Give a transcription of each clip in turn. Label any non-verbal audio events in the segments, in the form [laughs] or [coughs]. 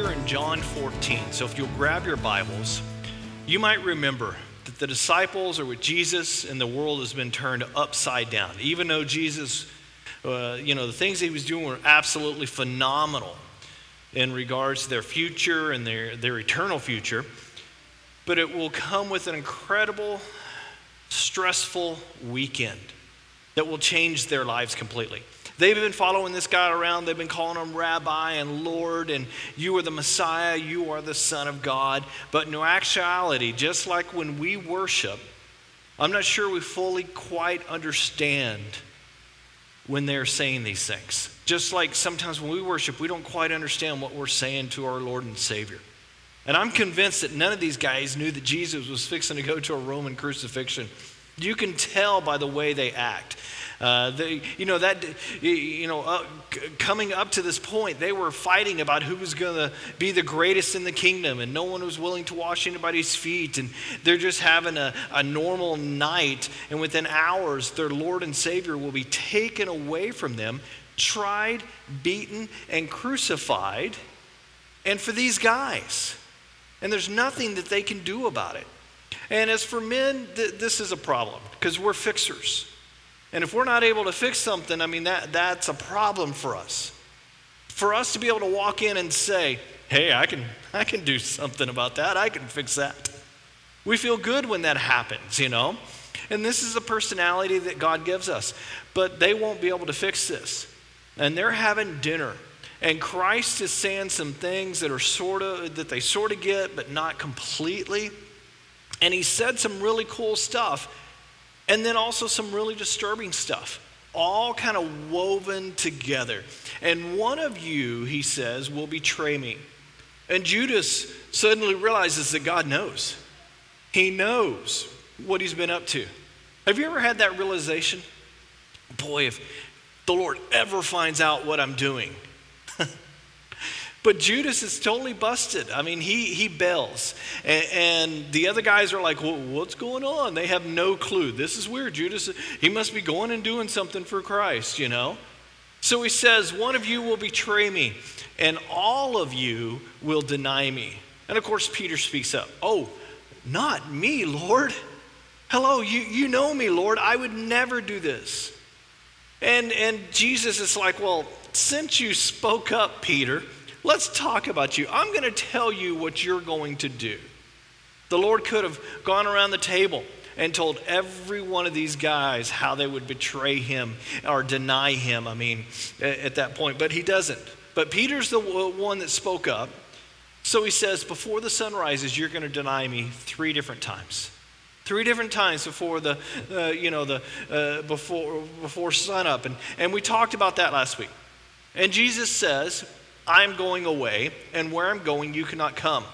we are in John 14. So if you'll grab your Bibles, you might remember that the disciples are with Jesus and the world has been turned upside down. Even though Jesus, uh, you know, the things he was doing were absolutely phenomenal in regards to their future and their, their eternal future, but it will come with an incredible, stressful weekend that will change their lives completely. They've been following this guy around. They've been calling him Rabbi and Lord, and you are the Messiah, you are the Son of God. But in actuality, just like when we worship, I'm not sure we fully quite understand when they're saying these things. Just like sometimes when we worship, we don't quite understand what we're saying to our Lord and Savior. And I'm convinced that none of these guys knew that Jesus was fixing to go to a Roman crucifixion. You can tell by the way they act. Uh, they, you know, that, you know, uh, coming up to this point, they were fighting about who was going to be the greatest in the kingdom, and no one was willing to wash anybody's feet. And they're just having a, a normal night, and within hours, their Lord and Savior will be taken away from them, tried, beaten, and crucified. And for these guys, and there's nothing that they can do about it. And as for men, th- this is a problem because we're fixers. And if we're not able to fix something, I mean, that, that's a problem for us. For us to be able to walk in and say, hey, I can, I can do something about that, I can fix that. We feel good when that happens, you know? And this is a personality that God gives us. But they won't be able to fix this. And they're having dinner. And Christ is saying some things that are sort of that they sort of get, but not completely. And he said some really cool stuff and then also some really disturbing stuff, all kind of woven together. And one of you, he says, will betray me. And Judas suddenly realizes that God knows. He knows what he's been up to. Have you ever had that realization? Boy, if the Lord ever finds out what I'm doing, but Judas is totally busted. I mean, he, he bails. And, and, the other guys are like, well, what's going on? They have no clue. This is weird. Judas, he must be going and doing something for Christ, you know? So he says, one of you will betray me, and all of you will deny me. And of course, Peter speaks up. Oh, not me, Lord. Hello, you, you know me, Lord. I would never do this. And, and Jesus is like, well, since you spoke up, Peter, Let's talk about you. I'm going to tell you what you're going to do. The Lord could have gone around the table and told every one of these guys how they would betray him or deny him, I mean, at that point, but he doesn't. But Peter's the one that spoke up. So he says, Before the sun rises, you're going to deny me three different times. Three different times before the, uh, you know, the, uh, before, before sun up. And, and we talked about that last week. And Jesus says, I'm going away, and where I'm going, you cannot come.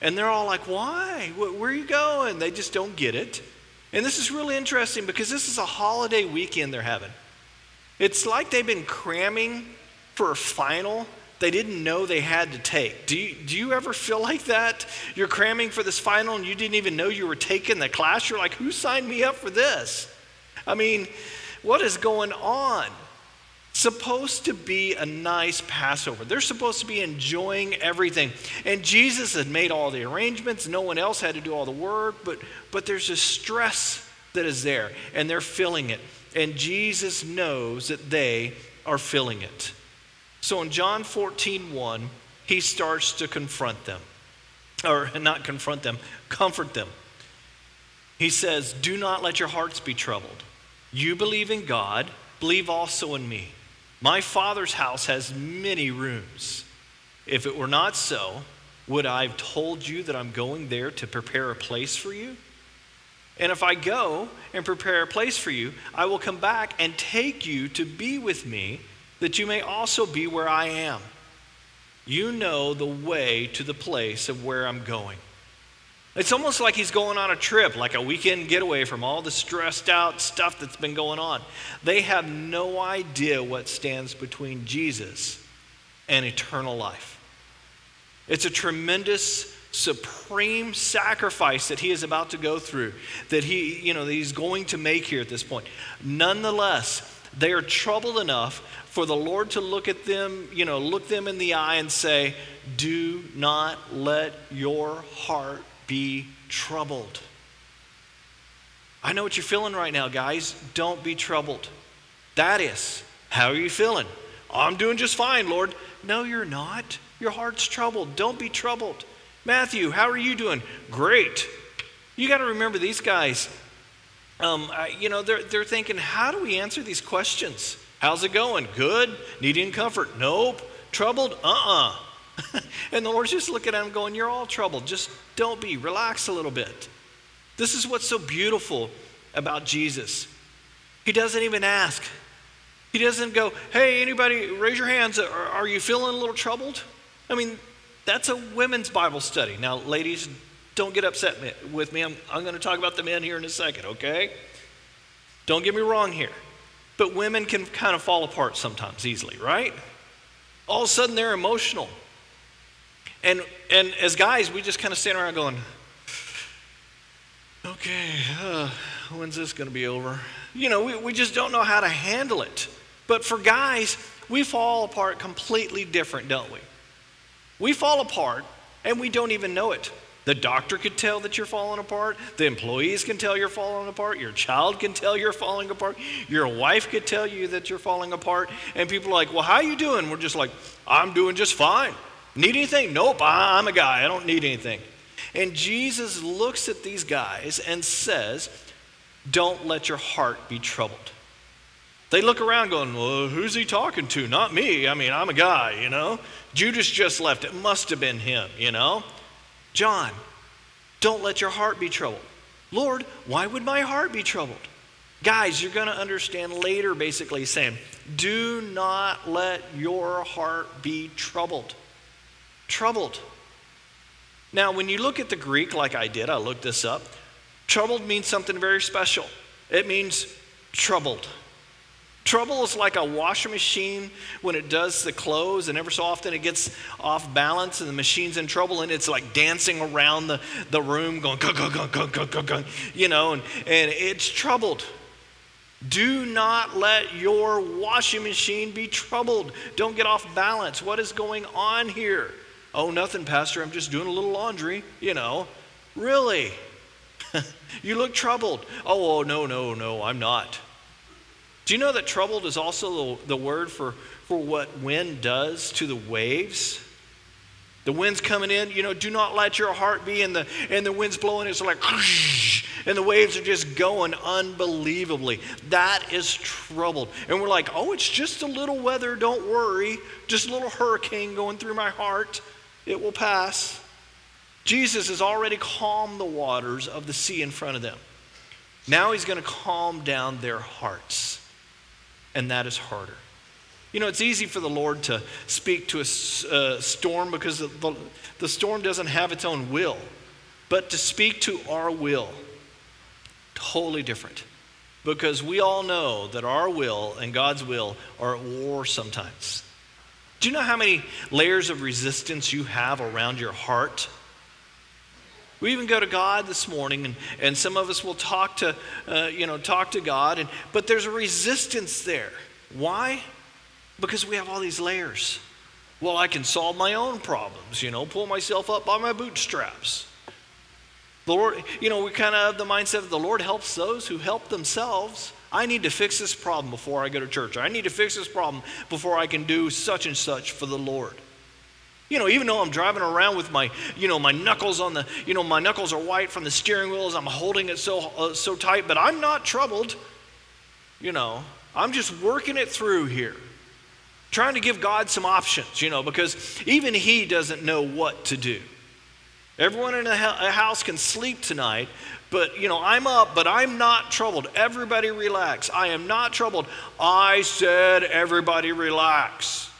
And they're all like, Why? Where are you going? They just don't get it. And this is really interesting because this is a holiday weekend they're having. It's like they've been cramming for a final they didn't know they had to take. Do you, do you ever feel like that? You're cramming for this final and you didn't even know you were taking the class. You're like, who signed me up for this? I mean, what is going on? Supposed to be a nice Passover. They're supposed to be enjoying everything. And Jesus had made all the arrangements. No one else had to do all the work, but, but there's a stress that is there, and they're filling it. And Jesus knows that they are filling it. So in John 14, 1, he starts to confront them. Or not confront them, comfort them. He says, Do not let your hearts be troubled. You believe in God, believe also in me. My Father's house has many rooms. If it were not so, would I have told you that I'm going there to prepare a place for you? And if I go and prepare a place for you, I will come back and take you to be with me, that you may also be where I am. You know the way to the place of where I'm going. It's almost like he's going on a trip, like a weekend getaway from all the stressed out stuff that's been going on. They have no idea what stands between Jesus and eternal life. It's a tremendous, supreme sacrifice that he is about to go through, that he, you know, that he's going to make here at this point. Nonetheless, They are troubled enough for the Lord to look at them, you know, look them in the eye and say, Do not let your heart be troubled. I know what you're feeling right now, guys. Don't be troubled. That is, how are you feeling? I'm doing just fine, Lord. No, you're not. Your heart's troubled. Don't be troubled. Matthew, how are you doing? Great. You got to remember these guys. Um, you know, they're, they're thinking, how do we answer these questions? How's it going? Good. Needing comfort? Nope. Troubled? Uh uh-uh. uh [laughs] and the Lord's just looking at him going, You're all troubled. Just don't be. Relax a little bit. This is what's so beautiful about Jesus. He doesn't even ask. He doesn't go, Hey, anybody, raise your hands. Are, are you feeling a little troubled? I mean, that's a women's Bible study. Now, ladies, don't get upset with me. I'm, I'm going to talk about the men here in a second, okay? Don't get me wrong here. But women can kind of fall apart sometimes easily, right? All of a sudden they're emotional. And, and as guys, we just kind of stand around going, okay, uh, when's this going to be over? You know, we, we just don't know how to handle it. But for guys, we fall apart completely different, don't we? We fall apart and we don't even know it. The doctor could tell that you're falling apart. The employees can tell you're falling apart. Your child can tell you're falling apart. Your wife could tell you that you're falling apart. And people are like, well, how are you doing? We're just like, I'm doing just fine. Need anything? Nope, I'm a guy. I don't need anything. And Jesus looks at these guys and says, Don't let your heart be troubled. They look around going, Well, who's he talking to? Not me. I mean, I'm a guy, you know? Judas just left. It must have been him, you know? John, don't let your heart be troubled. Lord, why would my heart be troubled? Guys, you're going to understand later, basically saying, Do not let your heart be troubled. Troubled. Now, when you look at the Greek, like I did, I looked this up, troubled means something very special. It means troubled. Trouble is like a washing machine when it does the clothes, and ever so often it gets off balance and the machine's in trouble, and it's like dancing around the, the room, going, go, go, go, go, go, go, go, you know, and, and it's troubled. Do not let your washing machine be troubled. Don't get off balance. What is going on here? Oh, nothing, Pastor. I'm just doing a little laundry, you know. Really? [laughs] you look troubled. Oh, oh, no, no, no, I'm not. Do you know that troubled is also the, the word for, for what wind does to the waves? The wind's coming in, you know, do not let your heart be, in the, and the wind's blowing, it's like, [laughs] and the waves are just going unbelievably. That is troubled. And we're like, oh, it's just a little weather, don't worry. Just a little hurricane going through my heart. It will pass. Jesus has already calmed the waters of the sea in front of them. Now he's going to calm down their hearts, and that is harder. You know, it's easy for the Lord to speak to a uh, storm because the, the, the storm doesn't have its own will. But to speak to our will, totally different. Because we all know that our will and God's will are at war sometimes. Do you know how many layers of resistance you have around your heart? We even go to God this morning, and, and some of us will talk to, uh, you know, talk to God, and, but there's a resistance there. Why? Because we have all these layers. Well, I can solve my own problems, you know, pull myself up by my bootstraps. The Lord, you know, we kind of have the mindset of the Lord helps those who help themselves. I need to fix this problem before I go to church. I need to fix this problem before I can do such and such for the Lord. You know, even though I'm driving around with my, you know, my knuckles on the, you know, my knuckles are white from the steering wheel as I'm holding it so uh, so tight, but I'm not troubled. You know, I'm just working it through here. Trying to give God some options, you know, because even he doesn't know what to do. Everyone in a house can sleep tonight, but you know, I'm up, but I'm not troubled. Everybody relax. I am not troubled. I said, everybody relax.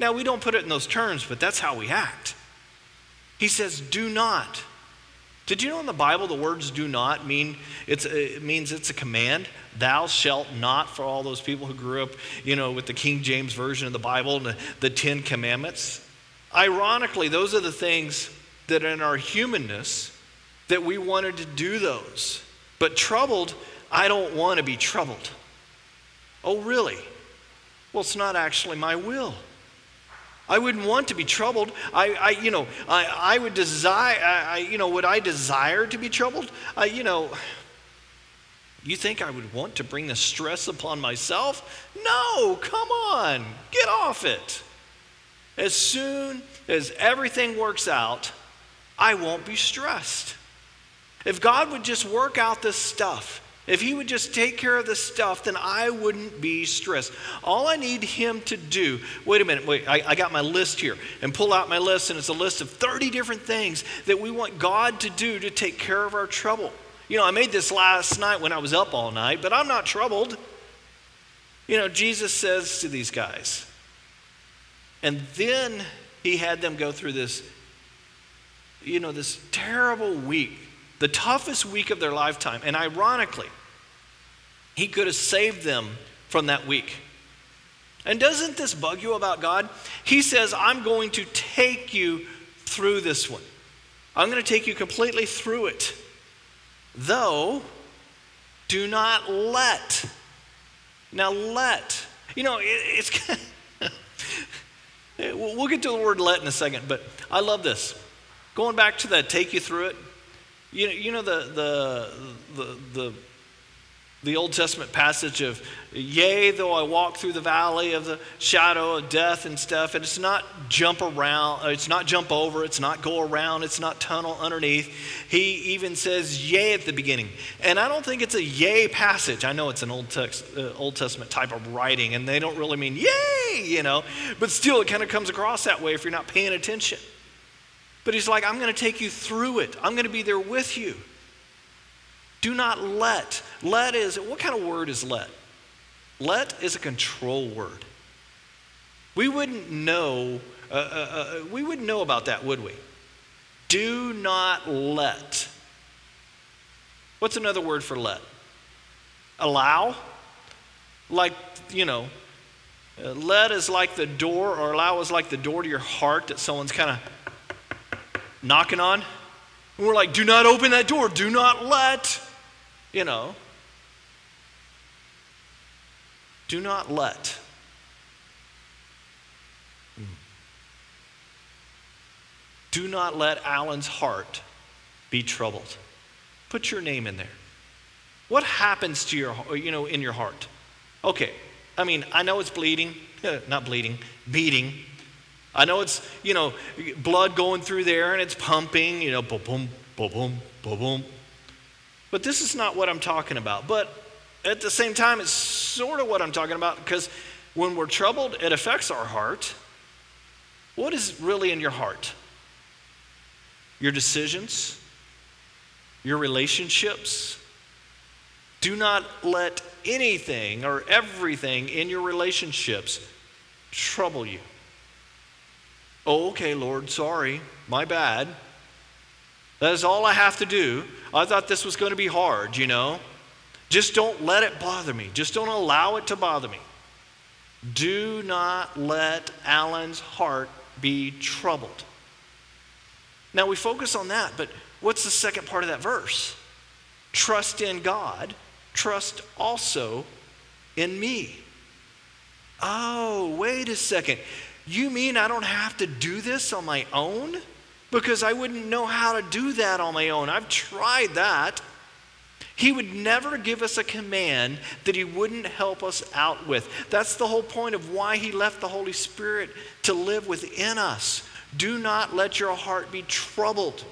Now, we don't put it in those terms, but that's how we act. He says, do not. Did you know in the Bible the words do not mean it's, it means it's a command? Thou shalt not for all those people who grew up, you know, with the King James Version of the Bible and the, the Ten Commandments. Ironically, those are the things that in our humanness that we wanted to do those. But troubled, I don't want to be troubled. Oh, really? Well, it's not actually my will. I wouldn't want to be troubled. I, I you know, I, I would desire, I, you know, would I desire to be troubled? I, you know, you think I would want to bring the stress upon myself? No, come on, get off it. As soon as everything works out, I won't be stressed. If God would just work out this stuff, if He would just take care of this stuff, then I wouldn't be stressed. All I need Him to do, wait a minute, wait, I, I, got my list here, and pull out my list, and it's a list of 30 different things that we want God to do to take care of our trouble. You know, I made this last night when I was up all night, but I'm not troubled. You know, Jesus says to these guys, and then He had them go through this, you know, this terrible week the toughest week of their lifetime. And ironically, he could have saved them from that week. And doesn't this bug you about God? He says, I'm going to take you through this one. I'm going to take you completely through it. Though, do not let. Now, let. You know, it, it's. [laughs] we'll get to the word let in a second, but I love this. Going back to that take you through it, you know, you know the, the, the, the, the Old Testament passage of, Yea, though I walk through the valley of the shadow of death and stuff, and it's not jump around, it's not jump over, it's not go around, it's not tunnel underneath. He even says yea at the beginning. And I don't think it's a yea passage. I know it's an Old, text, uh, Old Testament type of writing, and they don't really mean yay, you know, but still it kind of comes across that way if you're not paying attention. But he's like, I'm going to take you through it. I'm going to be there with you. Do not let. Let is, what kind of word is let? Let is a control word. We wouldn't know, uh, uh, uh, we wouldn't know about that, would we? Do not let. What's another word for let? Allow? Like, you know, uh, let is like the door, or allow is like the door to your heart that someone's kind of knocking on. And we're like, do not open that door. Do not let, you know. Do not let. Do not let Alan's heart be troubled. Put your name in there. What happens to your, you know, in your heart? Okay, I mean, I know it's bleeding, [laughs] not bleeding, beating. I know it's, you know, blood going through there and it's pumping, you know, boom, boom, boom, boom, boom, boom. But this is not what I'm talking about. But at the same time, it's sort of what I'm talking about because when we're troubled, it affects our heart. What is really in your heart? Your decisions, your relationships. Do not let anything or everything in your relationships trouble you. Oh, okay, Lord, sorry, my bad. That is all I have to do. I thought this was going to be hard, you know. Just don't let it bother me. Just don't allow it to bother me. Do not let Alan's heart be troubled. Now we focus on that, but what's the second part of that verse? Trust in God, trust also in me. Oh, wait a second. You mean I don't have to do this on my own? Because I wouldn't know how to do that on my own. I've tried that. He would never give us a command that He wouldn't help us out with. That's the whole point of why He left the Holy Spirit to live within us. Do not let your heart be troubled.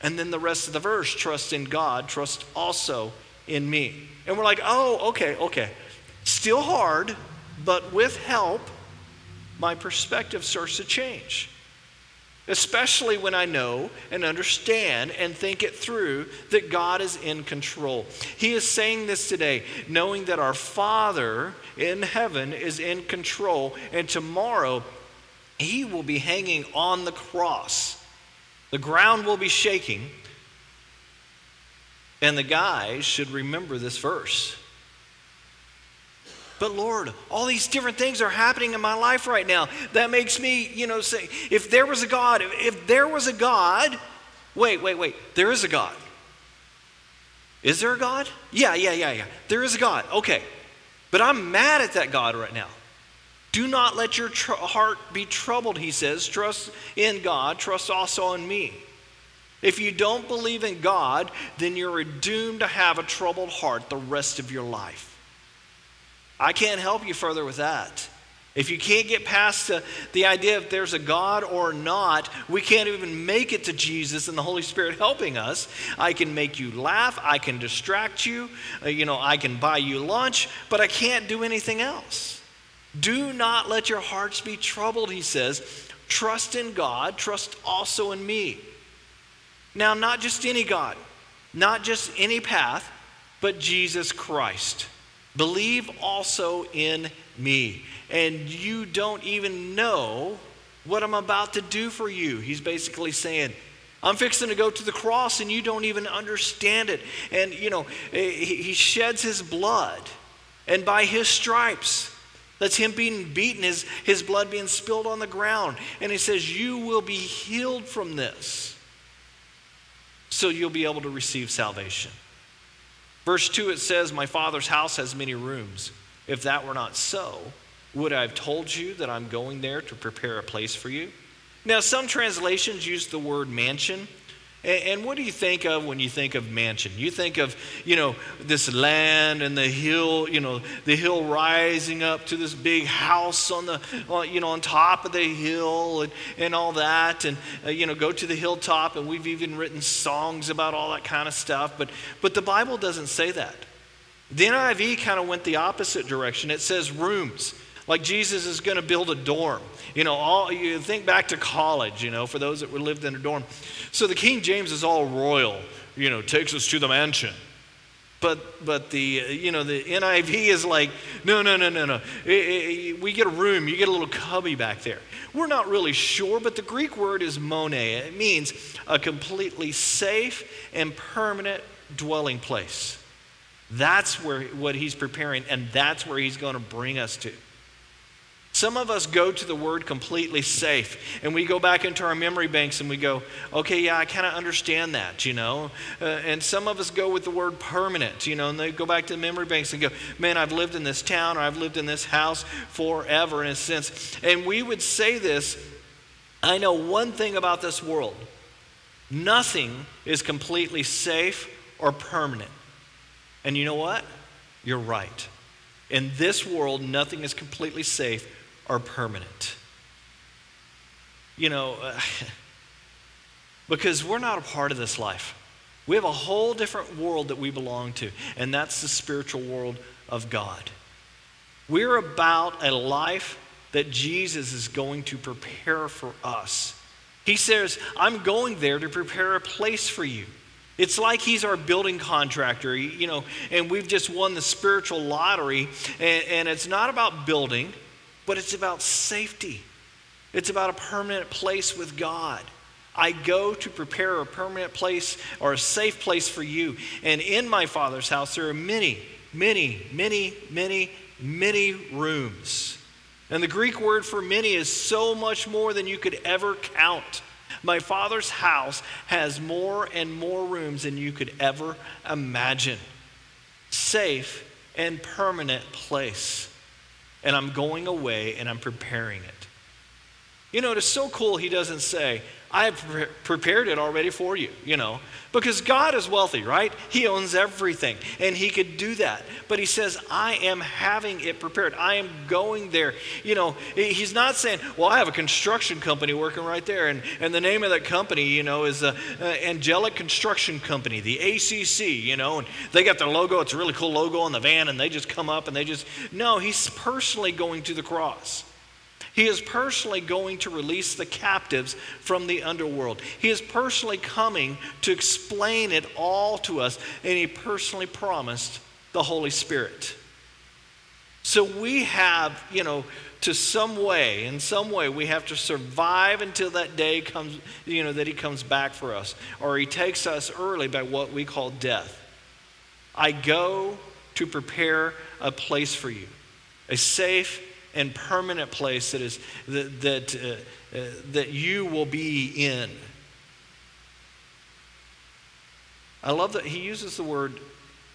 And then the rest of the verse trust in God, trust also in me. And we're like, oh, okay, okay. Still hard, but with help my perspective starts to change. Especially when I know and understand and think it through that God is in control. He is saying this today, knowing that our Father in heaven is in control, and tomorrow He will be hanging on the cross. The ground will be shaking, and the guys should remember this verse. But Lord, all these different things are happening in my life right now. That makes me, you know, say, if there was a God, if there was a God, wait, wait, wait, there is a God. Is there a God? Yeah, yeah, yeah, yeah. There is a God. Okay. But I'm mad at that God right now. Do not let your tr- heart be troubled, he says. Trust in God, trust also in me. If you don't believe in God, then you're doomed to have a troubled heart the rest of your life. I can't help you further with that. If you can't get past the, the idea if there's a God or not, we can't even make it to Jesus and the Holy Spirit helping us. I can make you laugh, I can distract you, uh, you know, I can buy you lunch, but I can't do anything else. Do not let your hearts be troubled, he says. Trust in God, trust also in me. Now, not just any God, not just any path, but Jesus Christ. Believe also in me. And you don't even know what I'm about to do for you. He's basically saying, I'm fixing to go to the cross and you don't even understand it. And, you know, eh, he sheds his blood. And by his stripes, that's him being beaten, his, his blood being spilled on the ground. And he says, You will be healed from this. So you'll be able to receive salvation. Verse 2, it says, My father's house has many rooms. If that were not so, would I have told you that I'm going there to prepare a place for you? Now, some translations use the word mansion. And, what do you think of when you think of mansion? You think of, you know, this land and the hill, you know, the hill rising up to this big house on the, you know, on top of the hill and, and all that. And, uh, you know, go to the hilltop. And we've even written songs about all that kind of stuff. But, but the Bible doesn't say that. The NIV kind of went the opposite direction. It says rooms like Jesus is going to build a dorm. You know, all you think back to college, you know, for those that were lived in a dorm. So the King James is all royal, you know, takes us to the mansion. But but the you know the NIV is like no no no no no we get a room you get a little cubby back there we're not really sure but the Greek word is mone it means a completely safe and permanent dwelling place that's where what he's preparing and that's where he's going to bring us to some of us go to the word completely safe and we go back into our memory banks and we go, okay, yeah, I kind of understand that, you know. Uh, and some of us go with the word permanent, you know, and they go back to the memory banks and go, man, I've lived in this town or I've lived in this house forever in a sense. And we would say this I know one thing about this world nothing is completely safe or permanent. And you know what? You're right. In this world, nothing is completely safe are permanent. You know, uh, [laughs] because we're not a part of this life. We have a whole different world that we belong to, and that's the spiritual world of God. We're about a life that Jesus is going to prepare for us. He says, I'm going there to prepare a place for you. It's like he's our building contractor, you know, and we've just won the spiritual lottery, and, and it's not about building, but it's about safety. It's about a permanent place with God. I go to prepare a permanent place or a safe place for you. And in my Father's house, there are many, many, many, many, many rooms. And the Greek word for many is so much more than you could ever count. My Father's house has more and more rooms than you could ever imagine. Safe and permanent place and I'm going away and I'm preparing it. You know, it's so cool he doesn't say, I have pre- prepared it already for you, you know, because God is wealthy, right? He owns everything and he could do that. But he says, I am having it prepared. I am going there. You know, he's not saying, well, I have a construction company working right there. And, and the name of that company, you know, is uh, uh, Angelic Construction Company, the ACC, you know, and they got their logo. It's a really cool logo on the van and they just come up and they just, no, he's personally going to the cross. He is personally going to release the captives from the underworld. He is personally coming to explain it all to us, and He personally promised the Holy Spirit. So we have, you know, to some way, in some way, we have to survive until that day comes, you know, that He comes back for us, or He takes us early by what we call death. I go to prepare a place for you, a safe and permanent place that, is, that, that, uh, uh, that you will be in. I love that he uses the word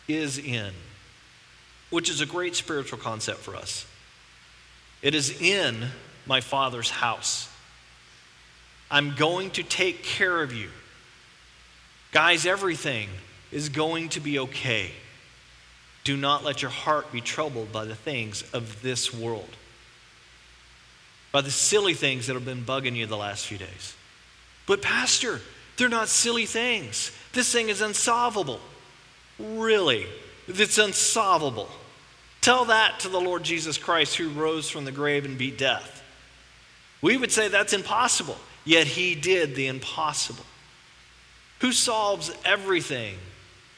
is in. which is a great spiritual concept for us. It is in my Father's house. I'm going to take care of you. Guys, everything is going to be okay. Do not let your heart be troubled by the things of this world, by the silly things that have been bugging you the last few days. But, Pastor, they're not silly things. This thing is unsolvable. Really, it's unsolvable. Tell that to the Lord Jesus Christ who rose from the grave and beat death. We would say that's impossible, yet he did the impossible. Who solves everything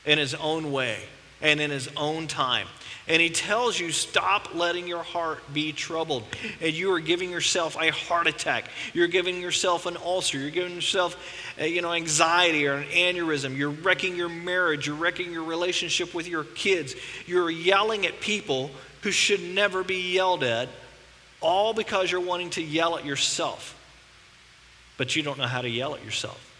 in his own way and in his own time? And he tells you, stop letting your heart be troubled. And you are giving yourself a heart attack. You're giving yourself an ulcer. You're giving yourself, uh, you know, anxiety or an aneurysm. You're wrecking your marriage. You're wrecking your relationship with your kids. You're yelling at people who should never be yelled at, all because you're wanting to yell at yourself. But you don't know how to yell at yourself.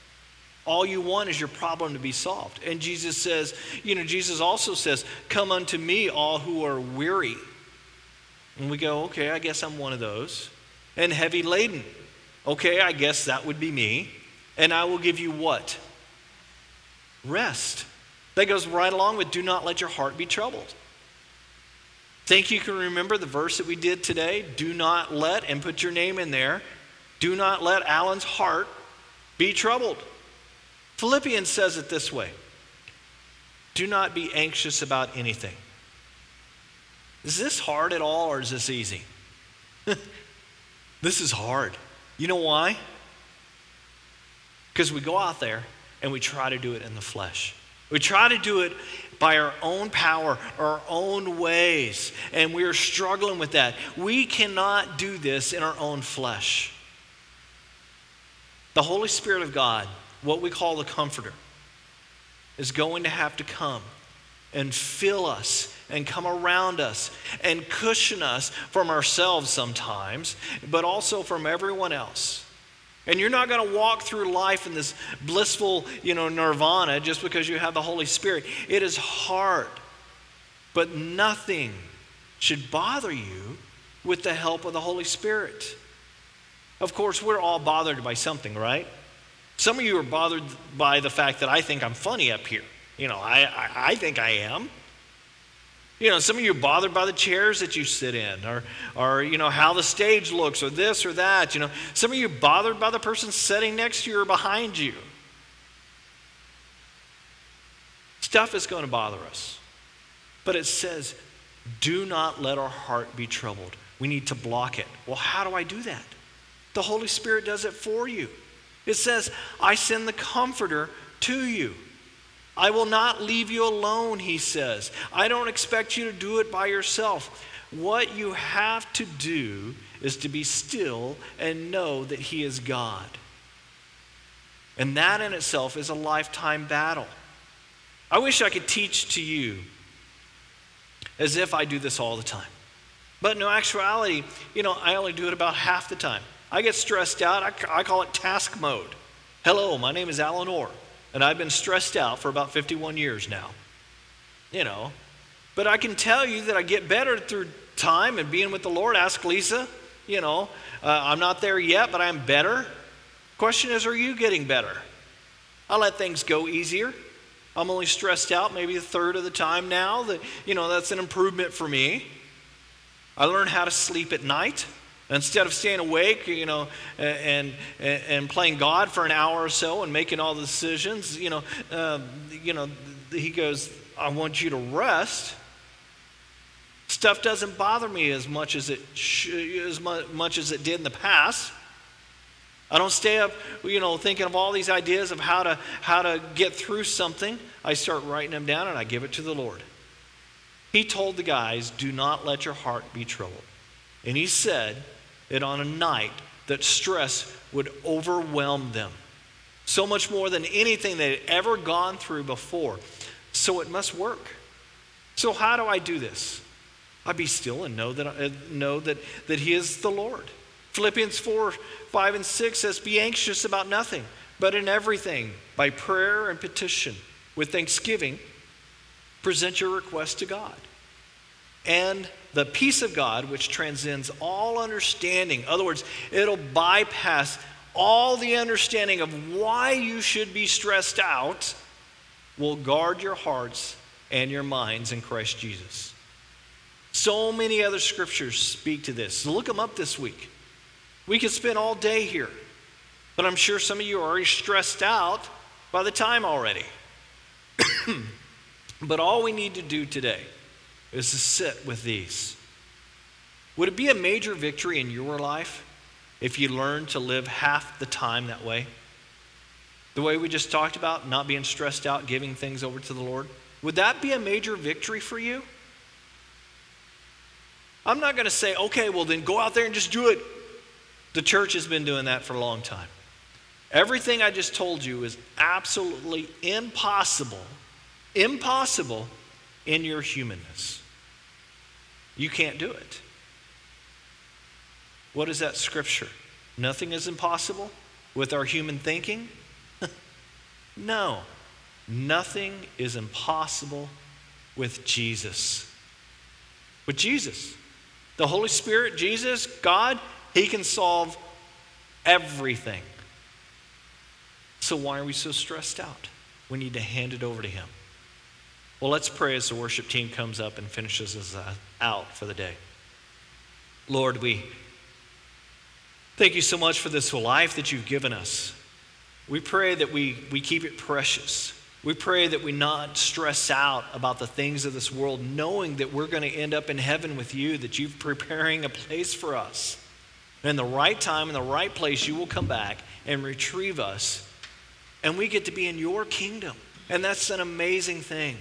All you want is your problem to be solved. And Jesus says, you know, Jesus also says, Come unto me, all who are weary. And we go, Okay, I guess I'm one of those. And heavy laden. Okay, I guess that would be me. And I will give you what? Rest. That goes right along with do not let your heart be troubled. Think you can remember the verse that we did today? Do not let, and put your name in there, do not let Alan's heart be troubled. Philippians says it this way Do not be anxious about anything. Is this hard at all or is this easy? [laughs] this is hard. You know why? Because we go out there and we try to do it in the flesh. We try to do it by our own power, our own ways, and we are struggling with that. We cannot do this in our own flesh. The Holy Spirit of God what we call the Comforter, is going to have to come and fill us and come around us and cushion us from ourselves sometimes, but also from everyone else. And you're not going to walk through life in this blissful, you know, nirvana just because you have the Holy Spirit. It is hard, but nothing should bother you with the help of the Holy Spirit. Of course, we're all bothered by something, right? Some of you are bothered by the fact that I think I'm funny up here. You know, I, I, I think I am. You know, some of you are bothered by the chairs that you sit in, or, or, you know, how the stage looks, or this or that. You know, some of you are bothered by the person sitting next to you or behind you. Stuff is going to bother us. But it says, do not let our heart be troubled. We need to block it. Well, how do I do that? The Holy Spirit does it for you. It says, I send the Comforter to you. I will not leave you alone, he says. I don't expect you to do it by yourself. What you have to do is to be still and know that he is God. And that in itself is a lifetime battle. I wish I could teach to you as if I do this all the time. But in actuality, you know, I only do it about half the time. I get stressed out. I, I call it task mode. Hello, my name is Alan Orr, and I've been stressed out for about 51 years now. You know, but I can tell you that I get better through time and being with the Lord. Ask Lisa. You know, uh, I'm not there yet, but I'm better. Question is, are you getting better? I let things go easier. I'm only stressed out maybe a third of the time now. That you know, that's an improvement for me. I learned how to sleep at night. Instead of staying awake, you know, and, and, and playing God for an hour or so and making all the decisions, you know, uh, you know, he goes, I want you to rest. Stuff doesn't bother me as much as it sh- as much as it did in the past. I don't stay up, you know, thinking of all these ideas of how to how to get through something. I start writing them down and I give it to the Lord. He told the guys, "Do not let your heart be troubled." And he said, it on a night that stress would overwhelm them. So much more than anything they had ever gone through before. So it must work. So, how do I do this? I be still and know that, uh, know that, that He is the Lord. Philippians 4 5 and 6 says, Be anxious about nothing, but in everything, by prayer and petition, with thanksgiving, present your request to God. And the peace of God, which transcends all understanding. In other words, it'll bypass all the understanding of why you should be stressed out, will guard your hearts and your minds in Christ Jesus. So many other scriptures speak to this. So look them up this week. We could spend all day here, but I'm sure some of you are already stressed out by the time already. [coughs] but all we need to do today is to sit with these. Would it be a major victory in your life if you learned to live half the time that way? The way we just talked about, not being stressed out, giving things over to the Lord? Would that be a major victory for you? I'm not going to say, okay, well, then go out there and just do it. The church has been doing that for a long time. Everything I just told you is absolutely impossible, impossible in your humanness. You can't do it. What is that scripture? Nothing is impossible with our human thinking? [laughs] no. Nothing is impossible with Jesus. With Jesus. The Holy Spirit, Jesus, God, He can solve everything. So why are we so stressed out? We need to hand it over to Him. Well, let's pray as the worship team comes up and finishes us uh, out for the day. Lord, we thank you so much for this life that you've given us. We pray that we, we keep it precious. We pray that we not stress out about the things of this world, knowing that we're going to end up in heaven with you, that you're preparing a place for us. And in the right time, in the right place, you will come back and retrieve us. And we get to be in your kingdom. And that's an amazing thing.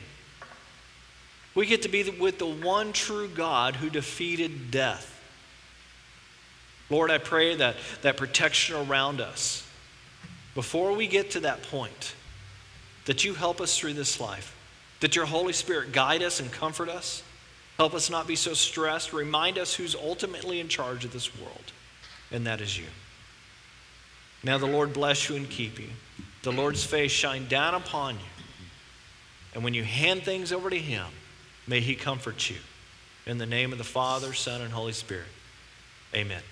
We get to be with the one true God who defeated death. Lord, I pray that, that protection around us before we get to that point, that you help us through this life, that your Holy Spirit guide us and comfort us, help us not be so stressed, remind us who's ultimately in charge of this world, and that is you. Now the Lord bless you and keep you. The Lord's face shine down upon you. And when you hand things over to Him, May he comfort you. In the name of the Father, Son, and Holy Spirit. Amen.